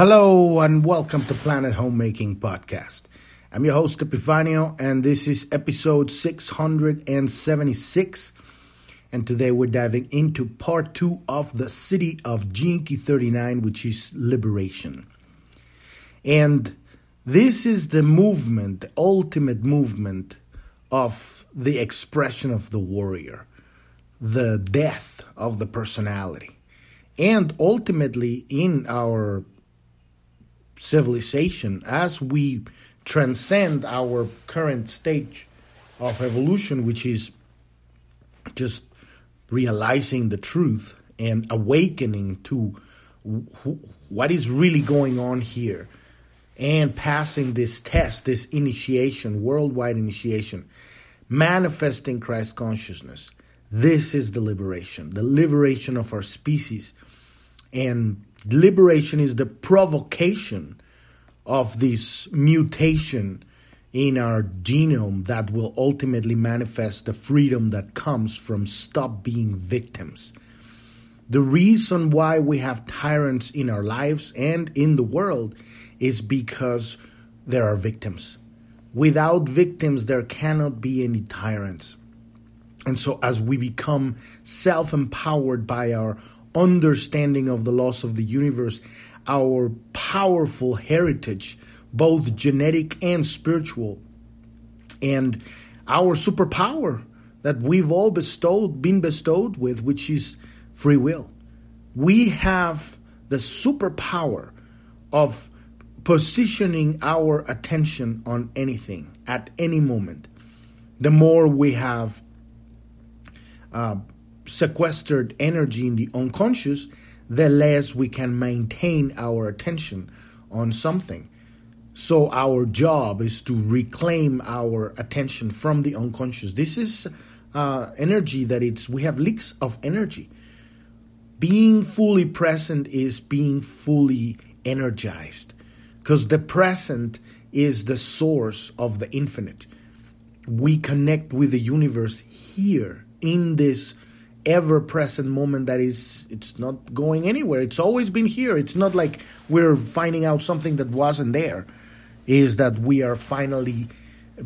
Hello and welcome to Planet Homemaking Podcast. I'm your host Epifanio and this is episode 676 and today we're diving into part 2 of the Siddhi of Key 39 which is liberation. And this is the movement, the ultimate movement of the expression of the warrior, the death of the personality. And ultimately in our civilization as we transcend our current stage of evolution, which is just realizing the truth and awakening to what is really going on here and passing this test, this initiation, worldwide initiation, manifesting Christ consciousness. This is the liberation, the liberation of our species. And liberation is the provocation of this mutation in our genome that will ultimately manifest the freedom that comes from stop being victims. The reason why we have tyrants in our lives and in the world is because there are victims. Without victims, there cannot be any tyrants. And so, as we become self empowered by our understanding of the laws of the universe, our powerful heritage, both genetic and spiritual, and our superpower that we've all bestowed, been bestowed with, which is free will. We have the superpower of positioning our attention on anything at any moment. The more we have uh, sequestered energy in the unconscious, the less we can maintain our attention on something. So, our job is to reclaim our attention from the unconscious. This is uh, energy that it's, we have leaks of energy. Being fully present is being fully energized because the present is the source of the infinite. We connect with the universe here in this ever present moment that is it's not going anywhere. It's always been here. It's not like we're finding out something that wasn't there. Is that we are finally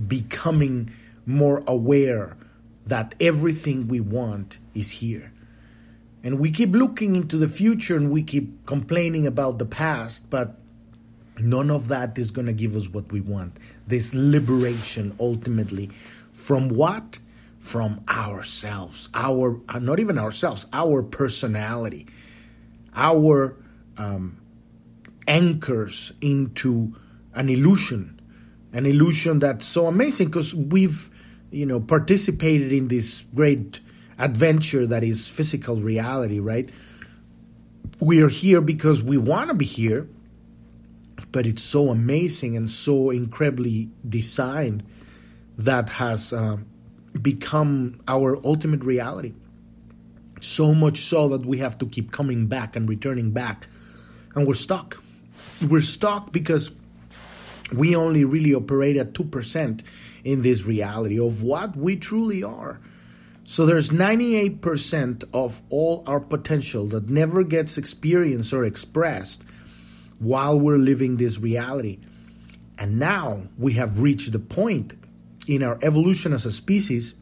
becoming more aware that everything we want is here. And we keep looking into the future and we keep complaining about the past but none of that is going to give us what we want. This liberation ultimately from what from ourselves, our uh, not even ourselves, our personality, our um, anchors into an illusion, an illusion that's so amazing because we've you know participated in this great adventure that is physical reality, right? We are here because we want to be here, but it's so amazing and so incredibly designed that has. Um, become our ultimate reality. So much so that we have to keep coming back and returning back. And we're stuck. We're stuck because we only really operate at 2% in this reality of what we truly are. So there's 98% of all our potential that never gets experienced or expressed while we're living this reality. And now we have reached the point in our evolution as a species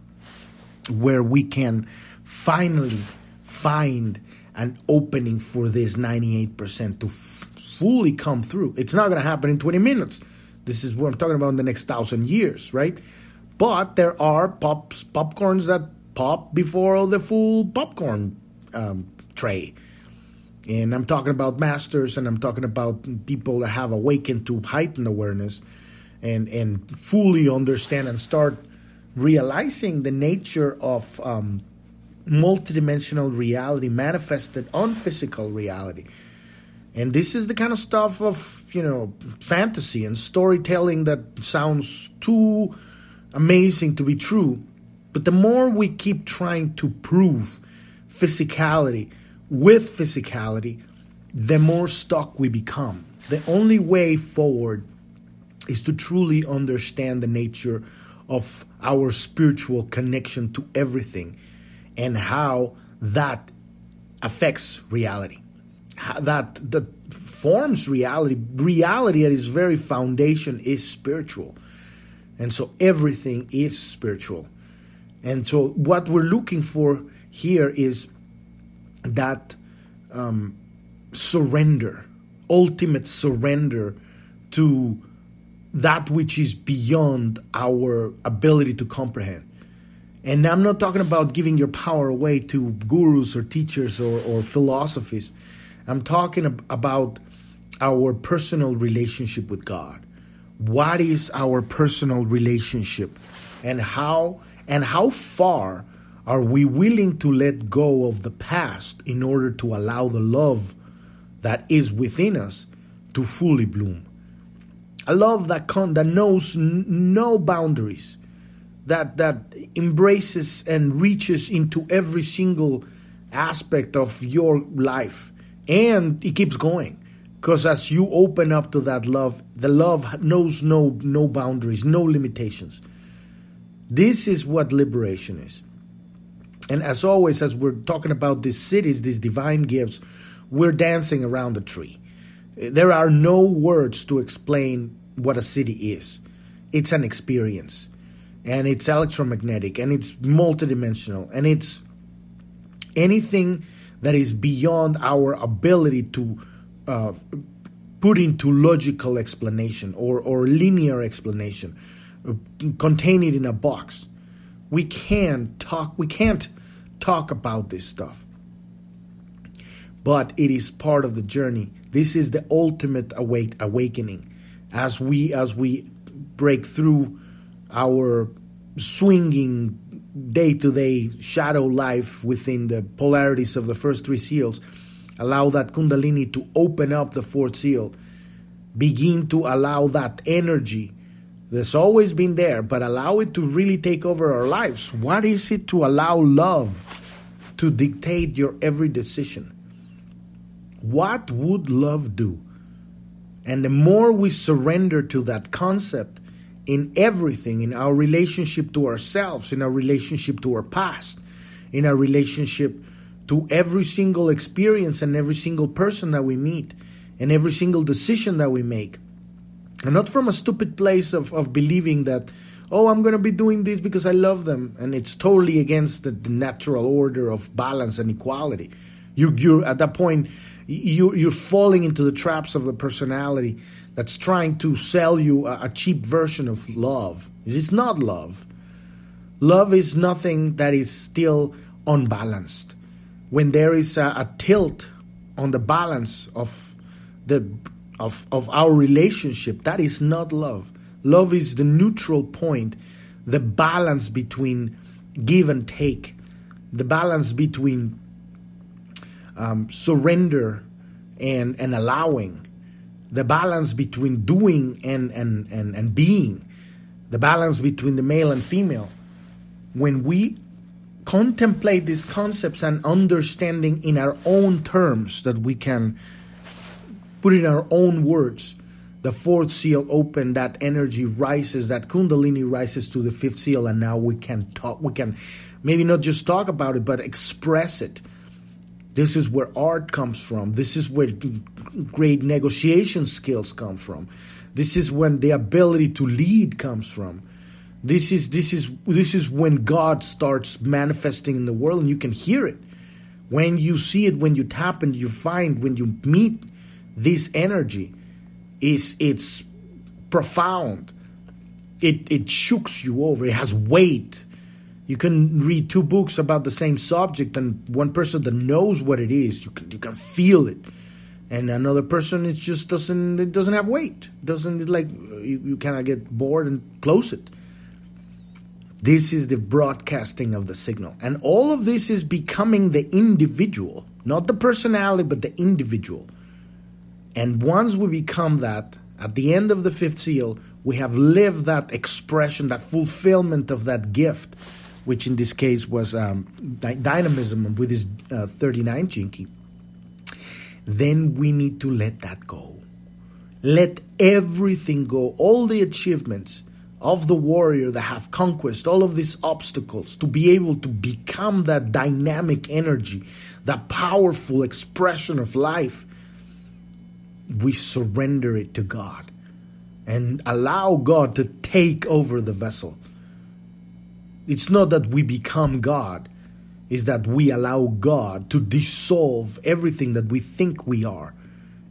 where we can finally find an opening for this 98% to f- fully come through. It's not going to happen in 20 minutes. This is what I'm talking about in the next thousand years, right? But there are pops, popcorns that pop before the full popcorn um, tray. And I'm talking about masters and I'm talking about people that have awakened to heightened awareness and and fully understand and start realizing the nature of um, multidimensional reality manifested on physical reality. And this is the kind of stuff of, you know, fantasy and storytelling that sounds too amazing to be true. But the more we keep trying to prove physicality with physicality, the more stuck we become. The only way forward is to truly understand the nature of our spiritual connection to everything and how that affects reality. That the forms reality. Reality at its very foundation is spiritual. And so everything is spiritual. And so what we're looking for here is that um, surrender, ultimate surrender to that which is beyond our ability to comprehend. And I'm not talking about giving your power away to gurus or teachers or, or philosophies. I'm talking ab- about our personal relationship with God. What is our personal relationship and how and how far are we willing to let go of the past in order to allow the love that is within us to fully bloom? A love that con- that knows n- no boundaries, that that embraces and reaches into every single aspect of your life, and it keeps going. Because as you open up to that love, the love knows no no boundaries, no limitations. This is what liberation is. And as always, as we're talking about these siddhis, these divine gifts, we're dancing around the tree. There are no words to explain what a siddhi is. It's an experience, and it's electromagnetic, and it's multidimensional, and it's anything that is beyond our ability to uh, put into logical explanation or, or linear explanation, uh, contain it in a box. We can't talk. We can't talk about this stuff, but it is part of the journey. This is the ultimate awake, awakening, as we as we break through our swinging day to day shadow life within the polarities of the first three seals allow that kundalini to open up the fourth seal. Begin to allow that energy that's always been there but allow it to really take over our lives. What is it to allow love to dictate your every decision what would love do and the more we surrender to that concept in everything in our relationship to ourselves in our relationship to our past in our relationship to every single experience and every single person that we meet and every single decision that we make. And not from a stupid place of, of believing that, oh, I'm going to be doing this because I love them. And it's totally against the, the natural order of balance and equality. You, you're at that point, you, you're falling into the traps of the personality that's trying to sell you a, a cheap version of love. It's not love. Love is nothing that is still unbalanced when there is a, a tilt on the balance of the of of our relationship that is not love love is the neutral point the balance between give and take the balance between um, surrender and and allowing the balance between doing and, and and and being the balance between the male and female. When we contemplate these concepts and understanding in our own terms that we can put in our own words the fourth seal open that energy rises that kundalini rises to the fifth seal and now we can talk we can maybe not just talk about it but express it this is where art comes from this is where great negotiation skills come from this is when the ability to lead comes from this is this is this is when God starts manifesting in the world and you can hear it. When you see it, when you tap and you find, when you meet this energy, is it's profound. It it shooks you over. It has weight. You can read two books about the same subject, and one person that knows what it is, you can you can feel it, and another person it just doesn't it doesn't have weight. Doesn't it like uh, you, you kind of get bored and close it. This is the broadcasting of the signal. And all of this is becoming the individual, not the personality, but the individual. And once we become that, at the end of the fifth seal, we have lived that expression, that fulfillment of that gift, which in this case was um, dynamism with his uh, 39 gene key. Then we need to let that go. Let everything go, all the achievements of the warrior that have conquest all of these obstacles to be able to become that dynamic energy, that powerful expression of life. we surrender it to God and allow God to take over the vessel. It's not that we become God, it's that we allow God to dissolve everything that we think we are.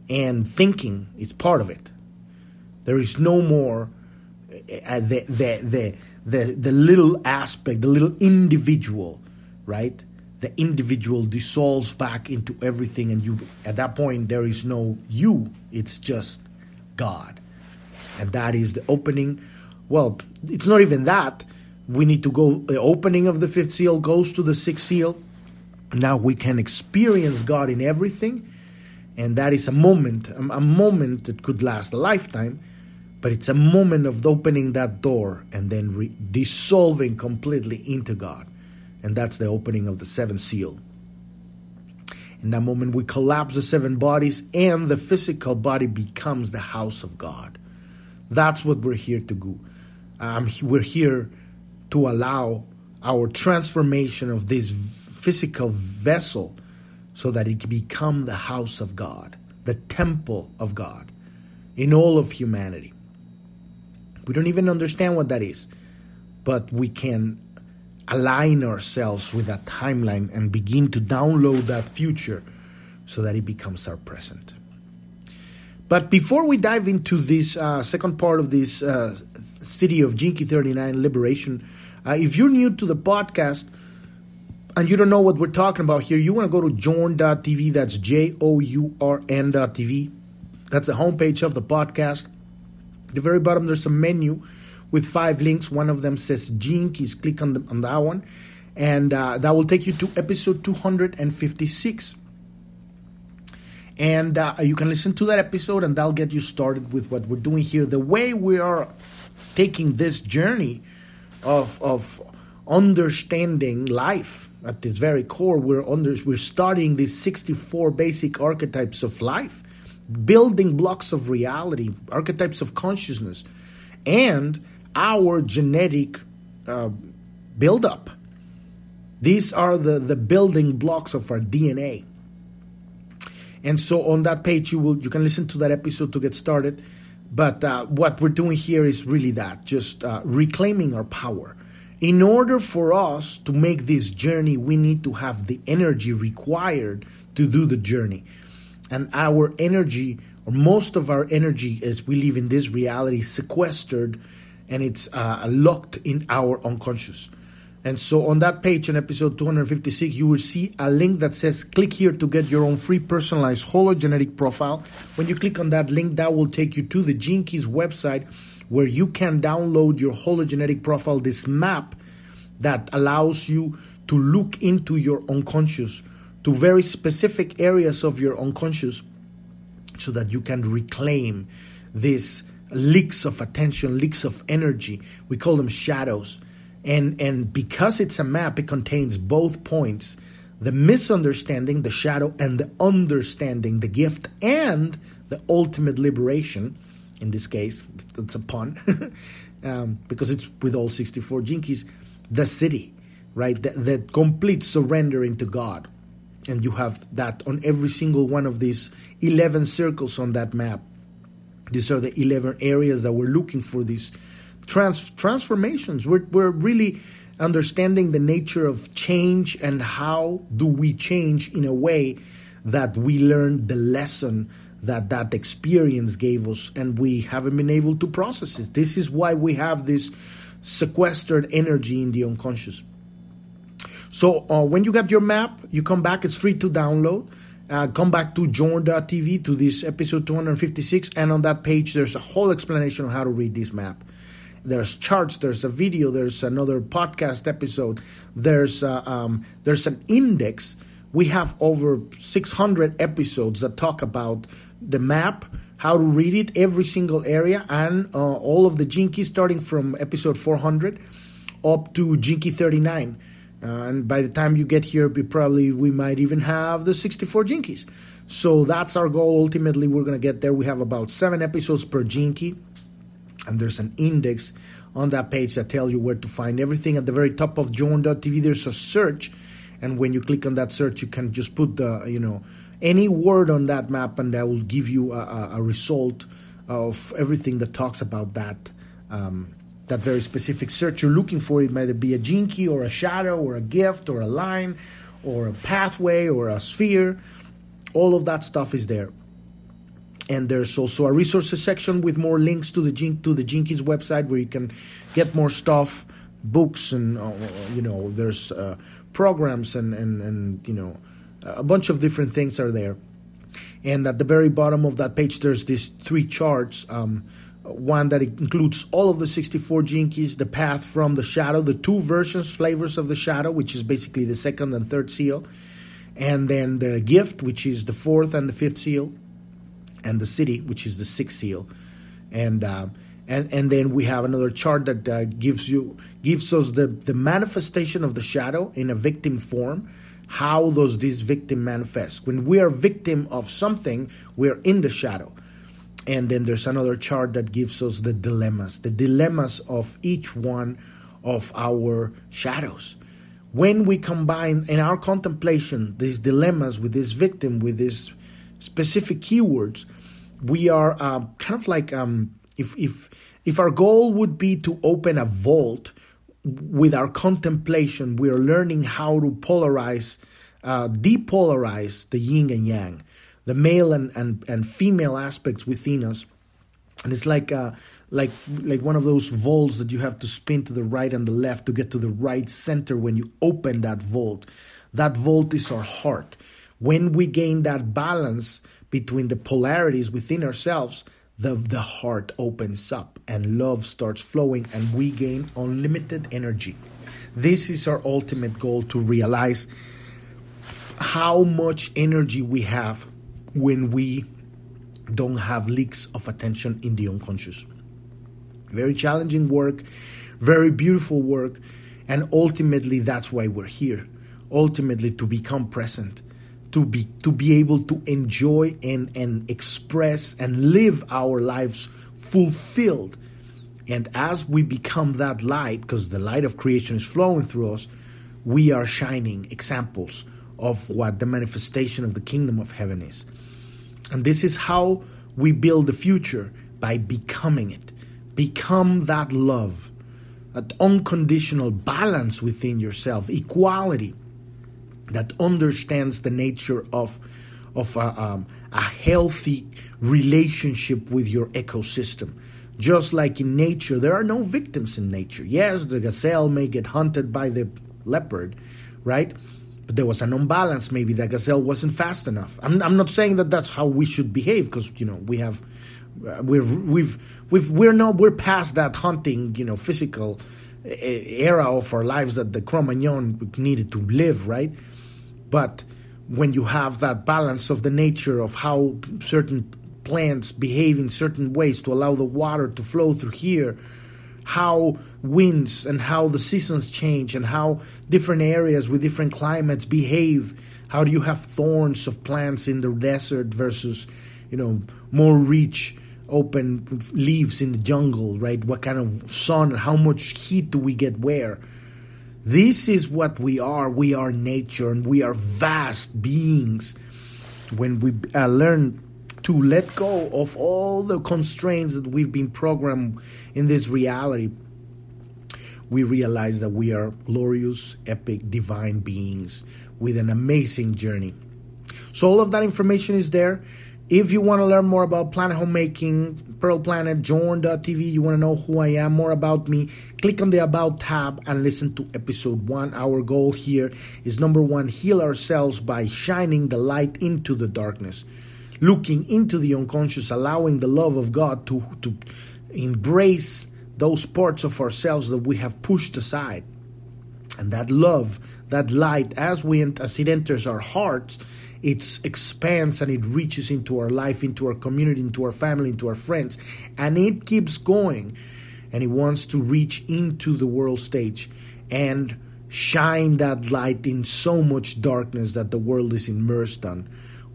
And thinking is part of it. There is no more uh, the, the, the, the, the little aspect, the little individual, right? The individual dissolves back into everything, and you at that point there is no you, it's just God. And that is the opening. Well, it's not even that. We need to go, the opening of the fifth seal goes to the sixth seal. Now we can experience God in everything. And that is a moment, a, moment that could last a lifetime but it's a moment of opening that door and then re- dissolving completely into God. And that's the opening of the seventh seal. In that moment, we collapse the seven bodies, and the physical body becomes the house of God. That's what we're here to do. Um, we're here to allow our transformation of this physical vessel so that it can become the house of God, the temple of God in all of humanity. We don't even understand what that is, but we can align ourselves with that timeline and begin to download that future so that it becomes our present. But before we dive into this uh, second part of this uh, Siddhi of Gene 39 Liberation, uh, if you're new to the podcast and you don't know what we're talking about here, you want to go to journ.tv. That's J O U R N.tv. That's the homepage of the podcast. At the very bottom, there's a menu with five links. One of them says Keys. Click on, the, on that one, and uh, that will take you to episode 256. And uh, you can listen to that episode, and that'll get you started with what we're doing here. The way we are taking this journey of, of understanding life at this very core, we're under, we're studying these 64 basic archetypes of life building blocks of reality, archetypes of consciousness, and our genetic uh, buildup. These are the, the building blocks of our DNA. And so on that page, you will you can listen to that episode to get started. But uh, what we're doing here is really that, just uh, reclaiming our power. In order for us to make this journey, we need to have the energy required to do the journey and our energy or most of our energy as we live in this reality sequestered and it's uh, locked in our unconscious and so on that page in episode 256 you will see a link that says click here to get your own free personalized hologenetic profile when you click on that link that will take you to the gene keys website where you can download your hologenetic profile this map that allows you to look into your unconscious to very specific areas of your unconscious so that you can reclaim these leaks of attention, leaks of energy. We call them shadows. And, and because it's a map, it contains both points the misunderstanding, the shadow, and the understanding, the gift, and the ultimate liberation. In this case, it's a pun um, because it's with all 64 Gene Keys, the siddhi, right? The, the complete surrendering to God and you have that on every single one of these 11 circles on that map. These are the 11 areas that we're looking for these trans- transformations. We're, we're really understanding the nature of change and how do we change in a way that we learn the lesson that that experience gave us and we haven't been able to process it. This is why we have this sequestered energy in the unconscious. So uh, when you get your map, you come back. It's free to download. Uh, come back to journ.tv to this episode 256, and on that page, there's a whole explanation on how to read this map. There's charts, there's a video, there's another podcast episode, there's uh, um, there's an index. We have over 600 episodes that talk about the map, how to read it, every single area, and uh, all of the Keys starting from episode 400 up to Gene Key 39 uh, and by the time you get here, we probably we might even have the 64 Gene Keys. So that's our goal. Ultimately, we're gonna get there. We have about seven episodes per Key, and there's an index on that page that tell you where to find everything. At the very top of Journ.tv, there's a search, and when you click on that search, you can just put the you know any word on that map, and that will give you a, a result of everything that talks about that. Um, that very specific search you're looking for. It might be a key or a shadow or a gift or a line or a pathway or a sphere. All of that stuff is there. And there's also a resources section with more links to the to the Keys website where you can get more stuff, books, and uh, you know there's uh, programs and, and and you know a bunch of different things are there. And at the very bottom of that page, there's these three charts. Um, one that includes all of the 64 Gene Keys, the path from the shadow, the two versions, flavors of the shadow, which is basically the second and third seal, and then the gift, which is the fourth and the fifth seal, and the siddhi, which is the sixth seal, and uh, and and then we have another chart that uh, gives you gives us the the manifestation of the shadow in a victim form. How does this victim manifest? When we are victim of something, we are in the shadow and then there's another chart that gives us the dilemmas, the dilemmas of each one of our shadows. When we combine in our contemplation these dilemmas with this victim, with these specific keywords, we are uh, kind of like um, if if if our goal would be to open a vault with our contemplation, we are learning how to polarize, uh, depolarize the yin and yang the male and, and, and female aspects within us. And it's like uh, like like one of those vaults that you have to spin to the right and the left to get to the right center when you open that vault. That vault is our heart. When we gain that balance between the polarities within ourselves, the, the heart opens up and love starts flowing and we gain unlimited energy. This is our ultimate goal to realize how much energy we have when we don't have leaks of attention in the unconscious. Very challenging work, very beautiful work, and ultimately that's why we're here. Ultimately to become present, to be to be able to enjoy and, and express and live our lives fulfilled. And as we become that light, because the light of creation is flowing through us, we are shining examples of what the manifestation of the kingdom of heaven is. And this is how we build the future by becoming it. Become that love, that unconditional balance within yourself, equality that understands the nature of, of a, um, a healthy relationship with your ecosystem. Just like in nature, there are no victims in nature. Yes, the gazelle may get hunted by the leopard, right? but there was an imbalance. Maybe the gazelle wasn't fast enough. I'm, I'm not saying that that's how we should behave because you know we have uh, we've we've we've we're not we're past that hunting you know physical uh, era of our lives that the Cro-Magnon needed to live right, but when you have that balance of the nature of how certain plants behave in certain ways to allow the water to flow through here how winds and how the seasons change and how different areas with different climates behave. How do you have thorns of plants in the desert versus, you know, more rich, open leaves in the jungle, right? What kind of sun, how much heat do we get where? This is what we are. We are nature and we are vast beings. When we uh, learn to let go of all the constraints that we've been programmed in this reality, we realize that we are glorious, epic, divine beings with an amazing journey. So, all of that information is there. If you want to learn more about Planet Homemaking, Pearl Planet, Journ.tv, you want to know who I am, more about me, click on the About tab and listen to episode one. Our goal here is number one, heal ourselves by shining the light into the darkness looking into the unconscious, allowing the love of God to, to embrace those parts of ourselves that we have pushed aside. And that love, that light, as we as it enters our hearts, it expands and it reaches into our life, into our community, into our family, into our friends, and it keeps going. And it wants to reach into the world stage and shine that light in so much darkness that the world is immersed on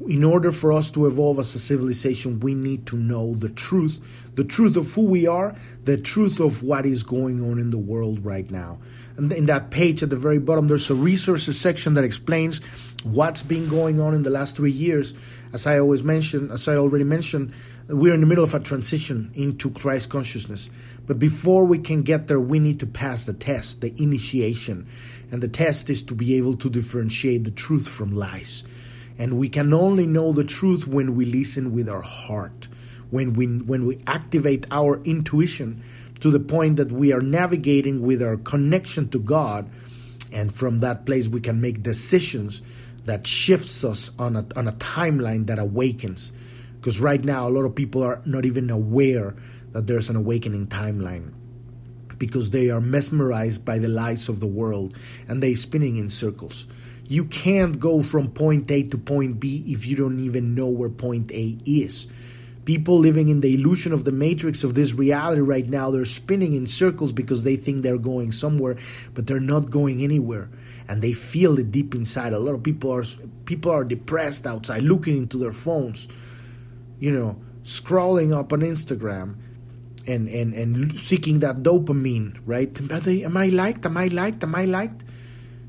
in order for us to evolve as a civilization, we need to know the truth the truth of who we are, the truth of what is going on in the world right now. In that page at the very bottom, there's a resources section that explains what's been going on in the last three years. As I always mentioned, as I already mentioned, we're in the middle of a transition into Christ consciousness. But before we can get there, we need to pass the test, the initiation. And the test is to be able to differentiate the truth from lies. And we can only know the truth when we listen with our heart, when we, when we activate our intuition to the point that we are navigating with our connection to God. And from that place, we can make decisions that shifts us on a, on a timeline that awakens. Because right now, a lot of people are not even aware that there's an awakening timeline because they are mesmerized by the lights of the world and they spinning in circles. You can't go from point A to point B if you don't even know where point A is. People living in the illusion of the matrix of this reality right now, they're spinning in circles because they think they're going somewhere, but they're not going anywhere. And they feel it deep inside. A lot of people are people are depressed outside, looking into their phones, you know, scrolling up on Instagram and, and, and seeking that dopamine, right? Am I liked? Am I liked? Am I liked?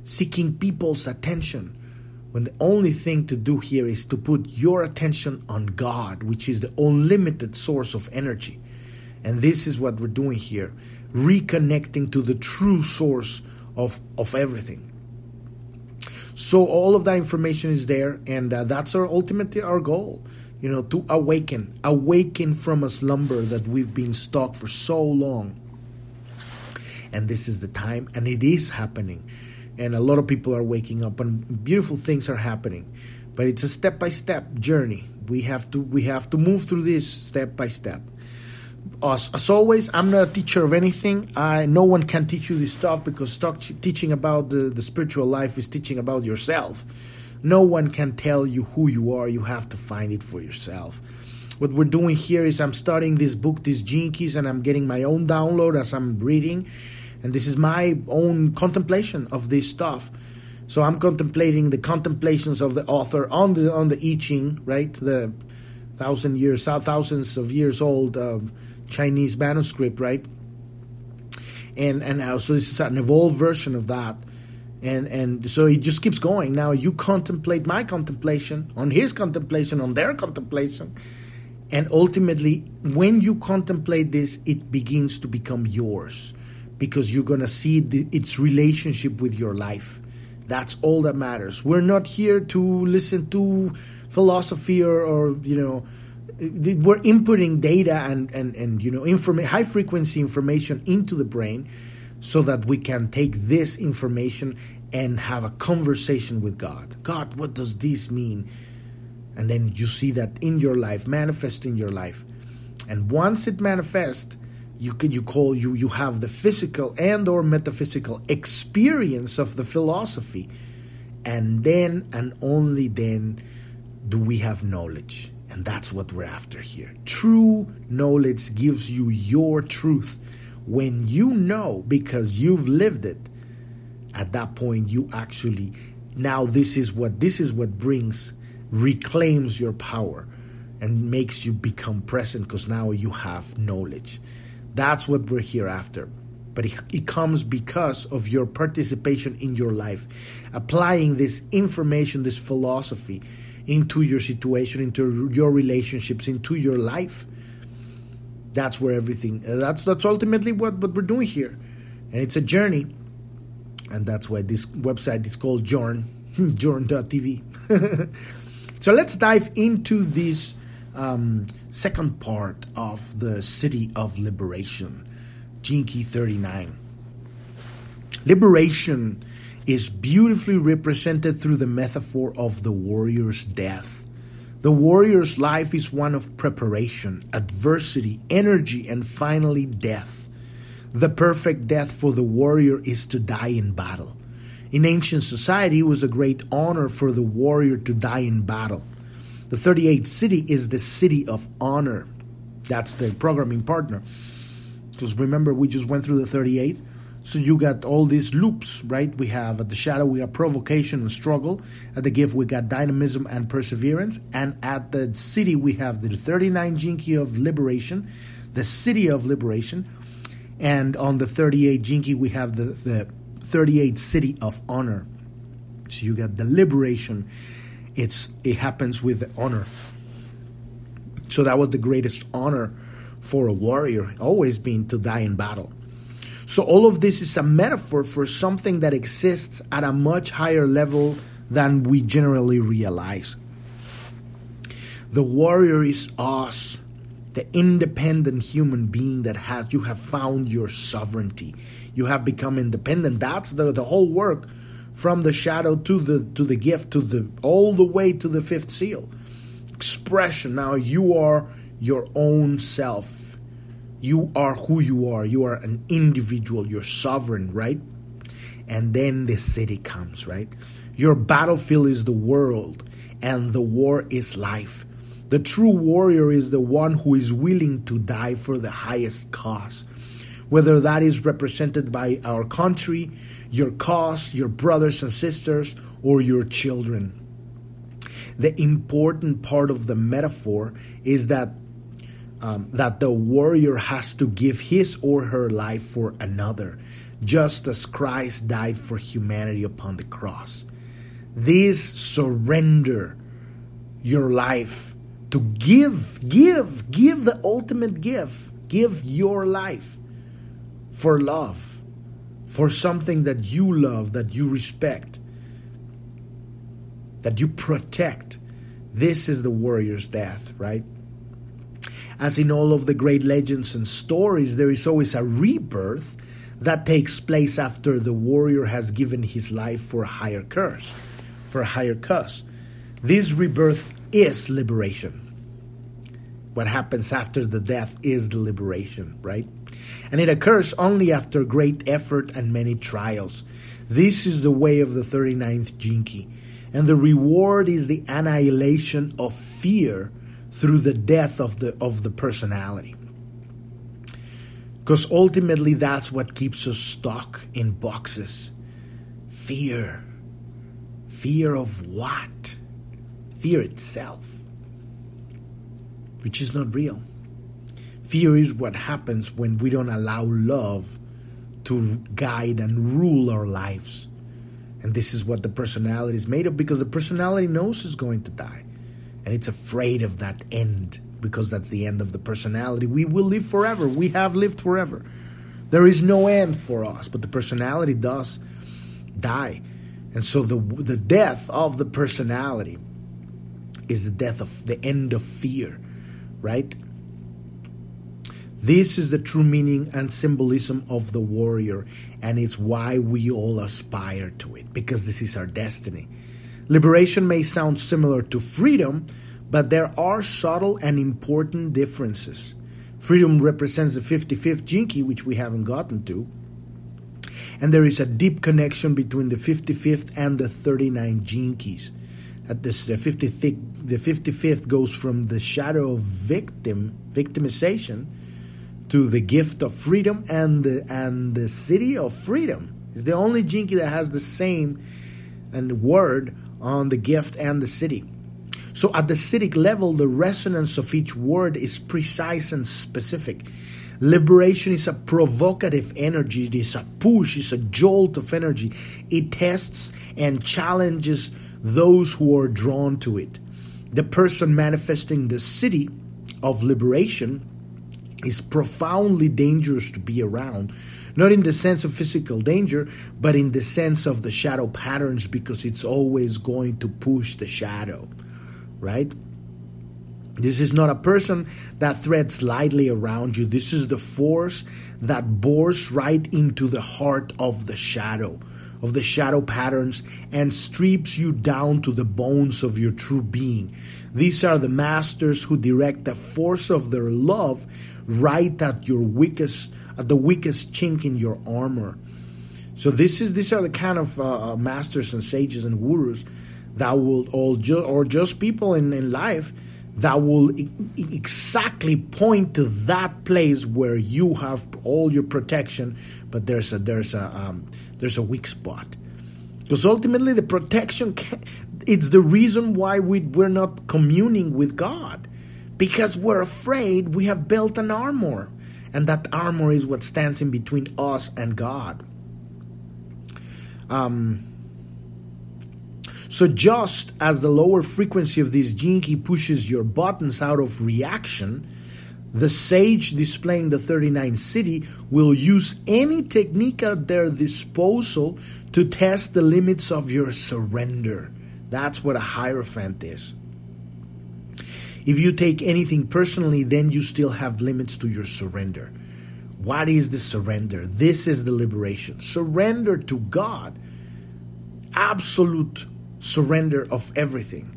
seeking people's attention when the only thing to do here is to put your attention on God, which is the unlimited source of energy. And this is what we're doing here reconnecting to the true source of, of everything. So, all of that information is there, and uh, that's our ultimately our goal you know, to awaken, awaken from a slumber that we've been stuck for so long. And this is the time, and it is happening and a lot of people are waking up and beautiful things are happening. But it's a step by step journey. We have to we have to move through this step by step as, as always i'm not a teacher of anything. I no one can teach you this stuff because talk, teaching about the, the spiritual life is teaching about yourself. No one can tell you who you are. You have to find it for yourself. What we're doing here is i'm studying this book these keys and i'm getting my own download as i'm reading and this is my own contemplation of this stuff. So I'm contemplating the contemplations of the author on the on the I Ching, right? The thousand years, thousands of years old uh, Chinese manuscript, right? And and uh, so this is an evolved version of that, and and so it just keeps going. Now you contemplate my contemplation on his contemplation on their contemplation, and ultimately, when you contemplate this, it begins to become yours because you're going to see the, its relationship with your life. That's all that matters. We're not here to listen to philosophy or, or you know, we're inputting data and, and, and you know, informa- high frequency information into the brain so that we can take this information and have a conversation with God. God, what does this mean? And then you see that in your life, manifest in your life. And once it manifests, you can you call you you have the physical and or metaphysical experience of the philosophy. And then and only then do we have knowledge. And that's what we're after here. True knowledge gives you your truth. When you know because you've lived it at that point you actually now this is what this is what brings reclaims your power and makes you become present because now you have knowledge that's what we're here after. But it, it comes because of your participation in your life, applying this information, this philosophy into your situation, into your relationships, into your life. That's where everything. Uh, that's that's ultimately what what we're doing here, and it's a journey. And that's why this website is called Journ, Journ.tv. so let's dive into this um, second part of the Siddhi of Liberation, Gene Key 39. Liberation is beautifully represented through the metaphor of the warrior's death. The warrior's life is one of preparation, adversity, energy, and finally death. The perfect death for the warrior is to die in battle. In ancient society, it was a great honor for the warrior to die in battle. The 38th siddhi is the siddhi of honor. That's the programming partner. Because remember, we just went through the 38th. So you got all these loops, right? We have at the shadow, we have provocation and struggle. At the gift, we got dynamism and perseverance. And at the siddhi, we have the 39 Gene Key of liberation, the siddhi of liberation. And on the 38 Gene Key, we have the, the 38 siddhi of honor. So you got the liberation. It's it happens with honor. So that was the greatest honor for a warrior, always been to die in battle. So all of this is a metaphor for something that exists at a much higher level than we generally realize. The warrior is us, the independent human being that has you have found your sovereignty. You have become independent. That's the, the whole work from the shadow to the to the gift to the all the way to the fifth seal. Expression. Now you are your own self. You are who you are. You are an individual. You're sovereign, right? And then the siddhi comes, right? Your battlefield is the world, and the war is life. The true warrior is the one who is willing to die for the highest cause, whether that is represented by our country, your cause, your brothers and sisters, or your children. The important part of the metaphor is that um, that the warrior has to give his or her life for another, just as Christ died for humanity upon the cross. This surrender your life to give, give, give the ultimate gift, give your life for love, for something that you love, that you respect, that you protect. This is the warrior's death, right? As in all of the great legends and stories, there is always a rebirth that takes place after the warrior has given his life for a higher curse, for a higher cause. This rebirth is liberation. What happens after the death is the liberation, right? And it occurs only after great effort and many trials. This is the way of the 39th Gene Key. And the reward is the annihilation of fear through the death of the of the personality. Because ultimately that's what keeps us stuck in boxes. Fear. Fear of what? Fear itself. Which is not real. Fear is what happens when we don't allow love to guide and rule our lives. And this is what the personality is made of because the personality knows it's going to die and it's afraid of that end because that's the end of the personality. We will live forever. We have lived forever. There is no end for us, but the personality does die. And so the the death of the personality is the death of the end of fear, right? This is the true meaning and symbolism of the warrior, and it's why we all aspire to it, because this is our destiny. Liberation may sound similar to freedom, but there are subtle and important differences. Freedom represents the 55th Gene Key, which we haven't gotten to. And there is a deep connection between the 55th and the 39 Gene Keys. At this, the 55th, the 55th goes from the shadow of victim victimization to the gift of freedom and the and the siddhi of freedom. It's the only Key that has the same and word on the gift and the siddhi. So at the siddhic level, the resonance of each word is precise and specific. Liberation is a provocative energy, it is a push, it's a jolt of energy. It tests and challenges those who are drawn to it. The person manifesting the siddhi of liberation is profoundly dangerous to be around not in the sense of physical danger, but in the sense of the shadow patterns because it's always going to push the shadow, right? This is not a person that threads lightly around you. This is the force that bores right into the heart of the shadow, of the shadow patterns, and strips you down to the bones of your true being. These are the masters who direct the force of their love right at your weakest at the weakest chink in your armor. So this is these are the kind of uh, uh, masters and sages and gurus that will all ju- or just people in, in life that will e- exactly point to that place where you have all your protection, but there's a there's a um, there's a weak spot. Because ultimately, the protection can, it's the reason why we we're not communing with God, because we're afraid we have built an armor, and that armor is what stands in between us and God. Um, so just as the lower frequency of this key pushes your buttons out of reaction, the sage displaying the 39 siddhi will use any technique at their disposal to test the limits of your surrender. That's what a hierophant is. If you take anything personally, then you still have limits to your surrender. What is the surrender? This is the liberation. Surrender to God. Absolute surrender of everything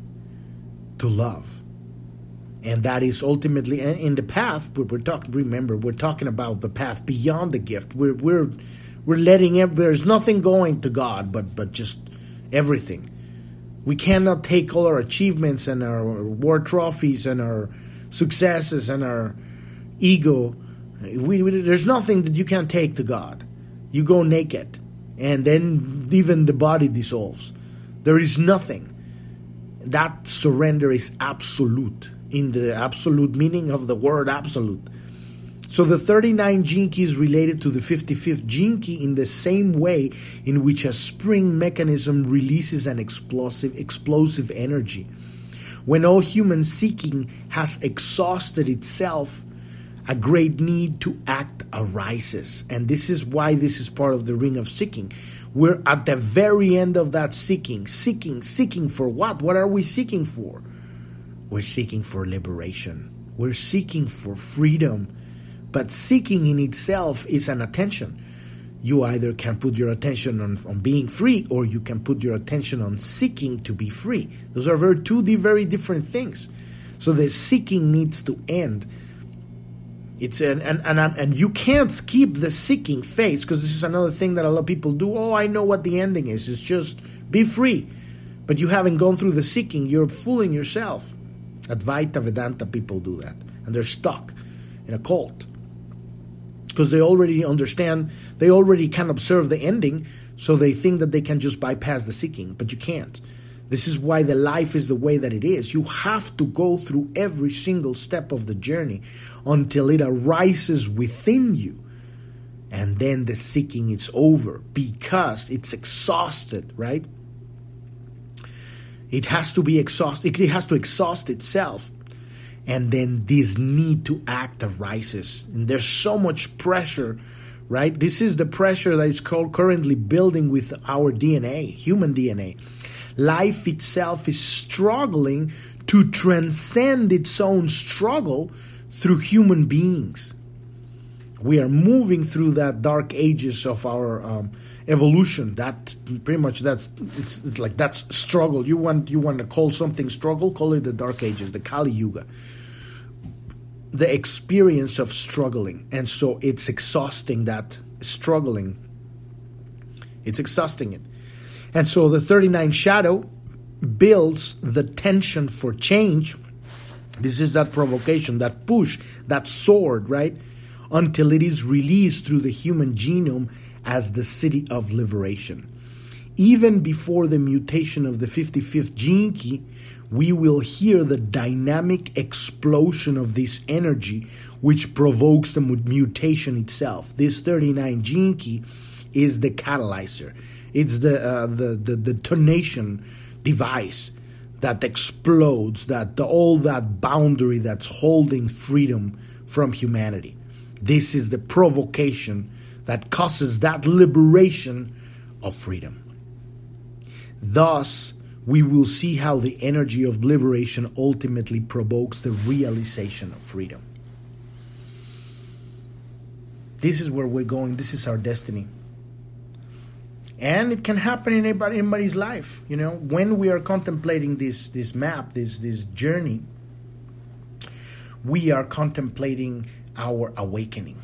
to love. And that is ultimately in the path. We're talking. Remember, we're talking about the path beyond the gift. We're we're we're letting. There's nothing going to God, but but just everything. We cannot take all our achievements and our war trophies and our successes and our ego. We, we, there's nothing that you can take to God. You go naked, and then even the body dissolves. There is nothing. That surrender is absolute in the absolute meaning of the word absolute. So the 39 gene key is related to the 55th gene key in the same way in which a spring mechanism releases an explosive explosive energy. When all human seeking has exhausted itself, a great need to act arises. And this is why this is part of the ring of seeking. We're at the very end of that seeking, seeking, seeking for what? What are we seeking for? We're seeking for liberation. We're seeking for freedom. But seeking in itself is an attention. You either can put your attention on, on being free or you can put your attention on seeking to be free. Those are very two very different things. So the seeking needs to end. It's an, and, and, and you can't skip the seeking phase because this is another thing that a lot of people do. Oh, I know what the ending is. It's just be free. But you haven't gone through the seeking. You're fooling yourself. Advaita Vedanta people do that, and they're stuck in a cult because they already understand, they already can observe the ending, so they think that they can just bypass the seeking, but you can't. This is why the life is the way that it is. You have to go through every single step of the journey until it arises within you. And then the seeking is over because it's exhausted, right? It has to be exhausted. It has to exhaust itself. And then this need to act arises. And there's so much pressure, right? This is the pressure that is currently building with our DNA, human DNA. Life itself is struggling to transcend its own struggle through human beings. We are moving through that dark ages of our um, evolution. That pretty much that's it's, it's like that's struggle. You want you want to call something struggle? Call it the Dark Ages, the Kali Yuga. The experience of struggling, and so it's exhausting. That struggling, it's exhausting it, and so the thirty nine shadow builds the tension for change. This is that provocation, that push, that sword, right? Until it is released through the human genome as the Siddhi of liberation. Even before the mutation of the 55th gene key, we will hear the dynamic explosion of this energy which provokes the mutation itself. This 39 gene key is the catalyzer. It's the, uh, the, the, the detonation device that explodes that the, all that boundary that's holding freedom from humanity. This is the provocation that causes that liberation of freedom. Thus, we will see how the energy of liberation ultimately provokes the realization of freedom. This is where we're going. This is our destiny. And it can happen in anybody, anybody's life. You know, when we are contemplating this this map, this this journey, we are contemplating our awakening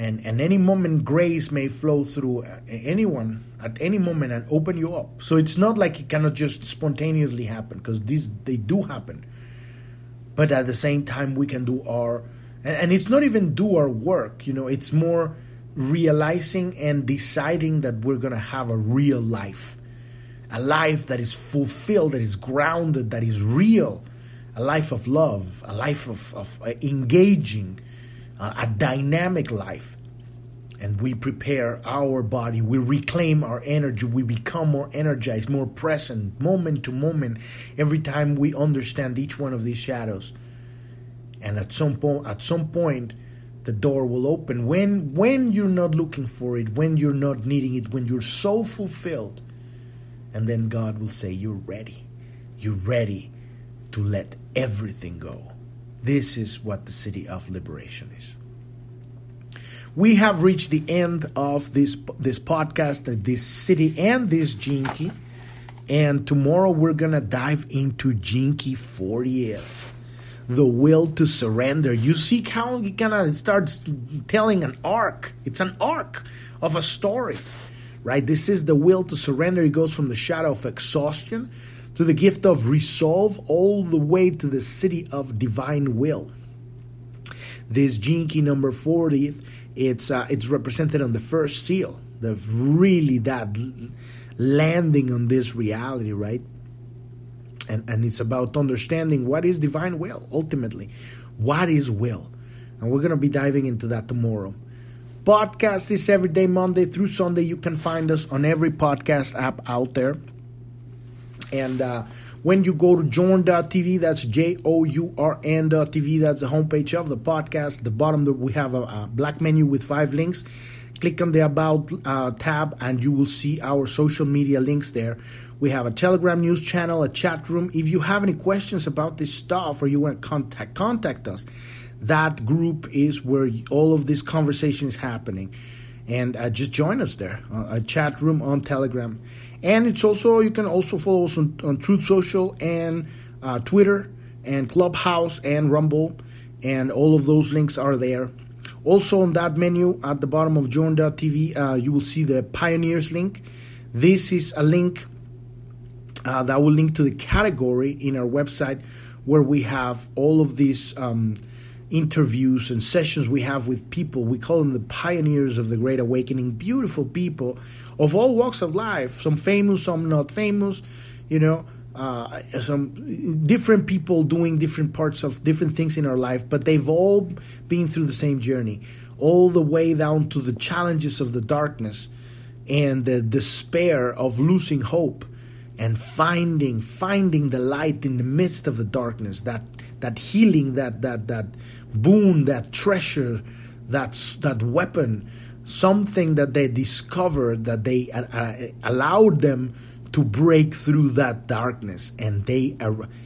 and and any moment grace may flow through anyone at any moment and open you up. So it's not like it cannot just spontaneously happen because these they do happen. But at the same time we can do our and, and it's not even do our work you know it's more realizing and deciding that we're going to have a real life. A life that is fulfilled that is grounded that is real. A life of love a life of, of uh, engaging uh, a dynamic life and we prepare our body, we reclaim our energy, we become more energized, more present, moment to moment, every time we understand each one of these shadows. And at some point, at some point, the door will open when when you're not looking for it, when you're not needing it, when you're so fulfilled, and then God will say, "You're ready. You're ready to let everything go." This is what the Siddhi of liberation is we have reached the end of this this podcast, uh, this Siddhi, and this Key. And tomorrow we're gonna dive into Key 40th, the will to surrender. You see how he kind of starts telling an arc. It's an arc of a story, right? This is the will to surrender. It goes from the shadow of exhaustion to the gift of resolve, all the way to the Siddhi of divine will. This Key number 40th it's uh, it's represented on the first seal. The really that landing on this reality, right? And and it's about understanding what is divine will ultimately. What is will? And we're gonna be diving into that tomorrow. Podcast is every day, Monday through Sunday. You can find us on every podcast app out there. And uh, when you go to journ.tv, that's J O U R N.tv, that's the homepage of the podcast. The bottom, we have a, a black menu with five links. Click on the About uh, tab, and you will see our social media links there. We have a Telegram news channel, a chat room. If you have any questions about this stuff or you want to contact contact us, that group is where all of this conversation is happening. And uh, just join us there, uh, a chat room on Telegram. And it's also you can also follow us on, on Truth Social and uh, Twitter and Clubhouse and Rumble, and all of those links are there. Also on that menu at the bottom of journ.tv, uh, you will see the Pioneers link. This is a link uh, that will link to the category in our website where we have all of these um, interviews and sessions we have with people. We call them the pioneers of the Great Awakening, beautiful people of all walks of life, some famous, some not famous, you know, uh, some different people doing different parts of different things in our life, but they've all been through the same journey, all the way down to the challenges of the darkness and the despair of losing hope and finding finding the light in the midst of the darkness that that healing that that that boon that treasure that that weapon something that they discovered that they uh, uh, allowed them to break through that darkness. And they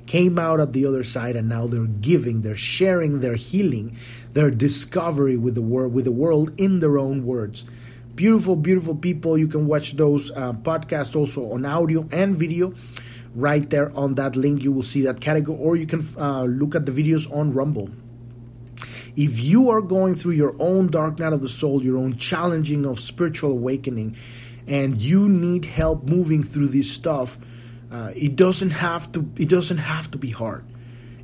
came out at the other side and now they're giving they're sharing their healing their discovery with the world with the world in their own words. Beautiful beautiful people. You can watch those uh, podcasts also on audio and video right there on that link. You will see that category or you can uh, look at the videos on rumble if you are going through your own dark night of the soul, your own challenging of spiritual awakening, and you need help moving through this stuff, uh, it doesn't have to. It doesn't have to be hard.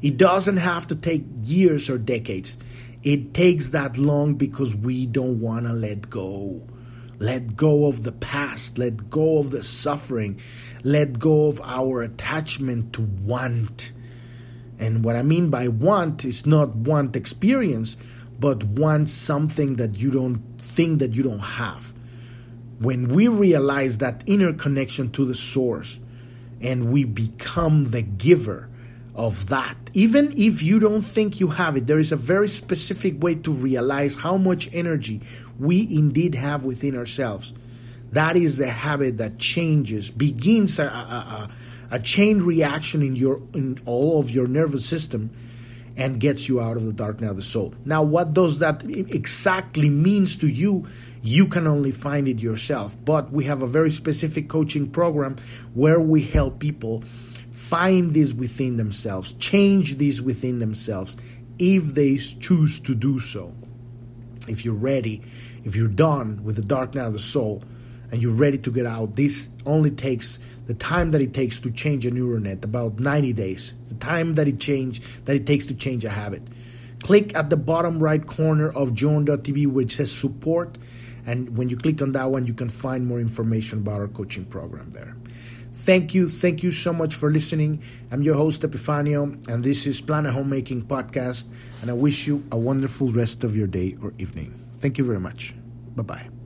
It doesn't have to take years or decades. It takes that long because we don't want to let go. Let go of the past. Let go of the suffering. Let go of our attachment to want and what I mean by want is not want experience, but want something that you don't think that you don't have. When we realize that inner connection to the source and we become the giver of that, even if you don't think you have it, there is a very specific way to realize how much energy we indeed have within ourselves. That is the habit that changes, begins a, a, a a chain reaction in your in all of your nervous system and gets you out of the dark night of the soul. Now, what does that exactly means to you? You can only find it yourself. But we have a very specific coaching program where we help people find this within themselves, change this within themselves, if they choose to do so. If you're ready, if you're done with the dark night of the soul, and you're ready to get out, this only takes the time that it takes to change a neural net, about 90 days. The time that it change that it takes to change a habit. Click at the bottom right corner of journ.tv where it says support. And when you click on that one, you can find more information about our coaching program there. Thank you. Thank you so much for listening. I'm your host, Epifanio, and this is Planet Homemaking Podcast. And I wish you a wonderful rest of your day or evening. Thank you very much. Bye bye.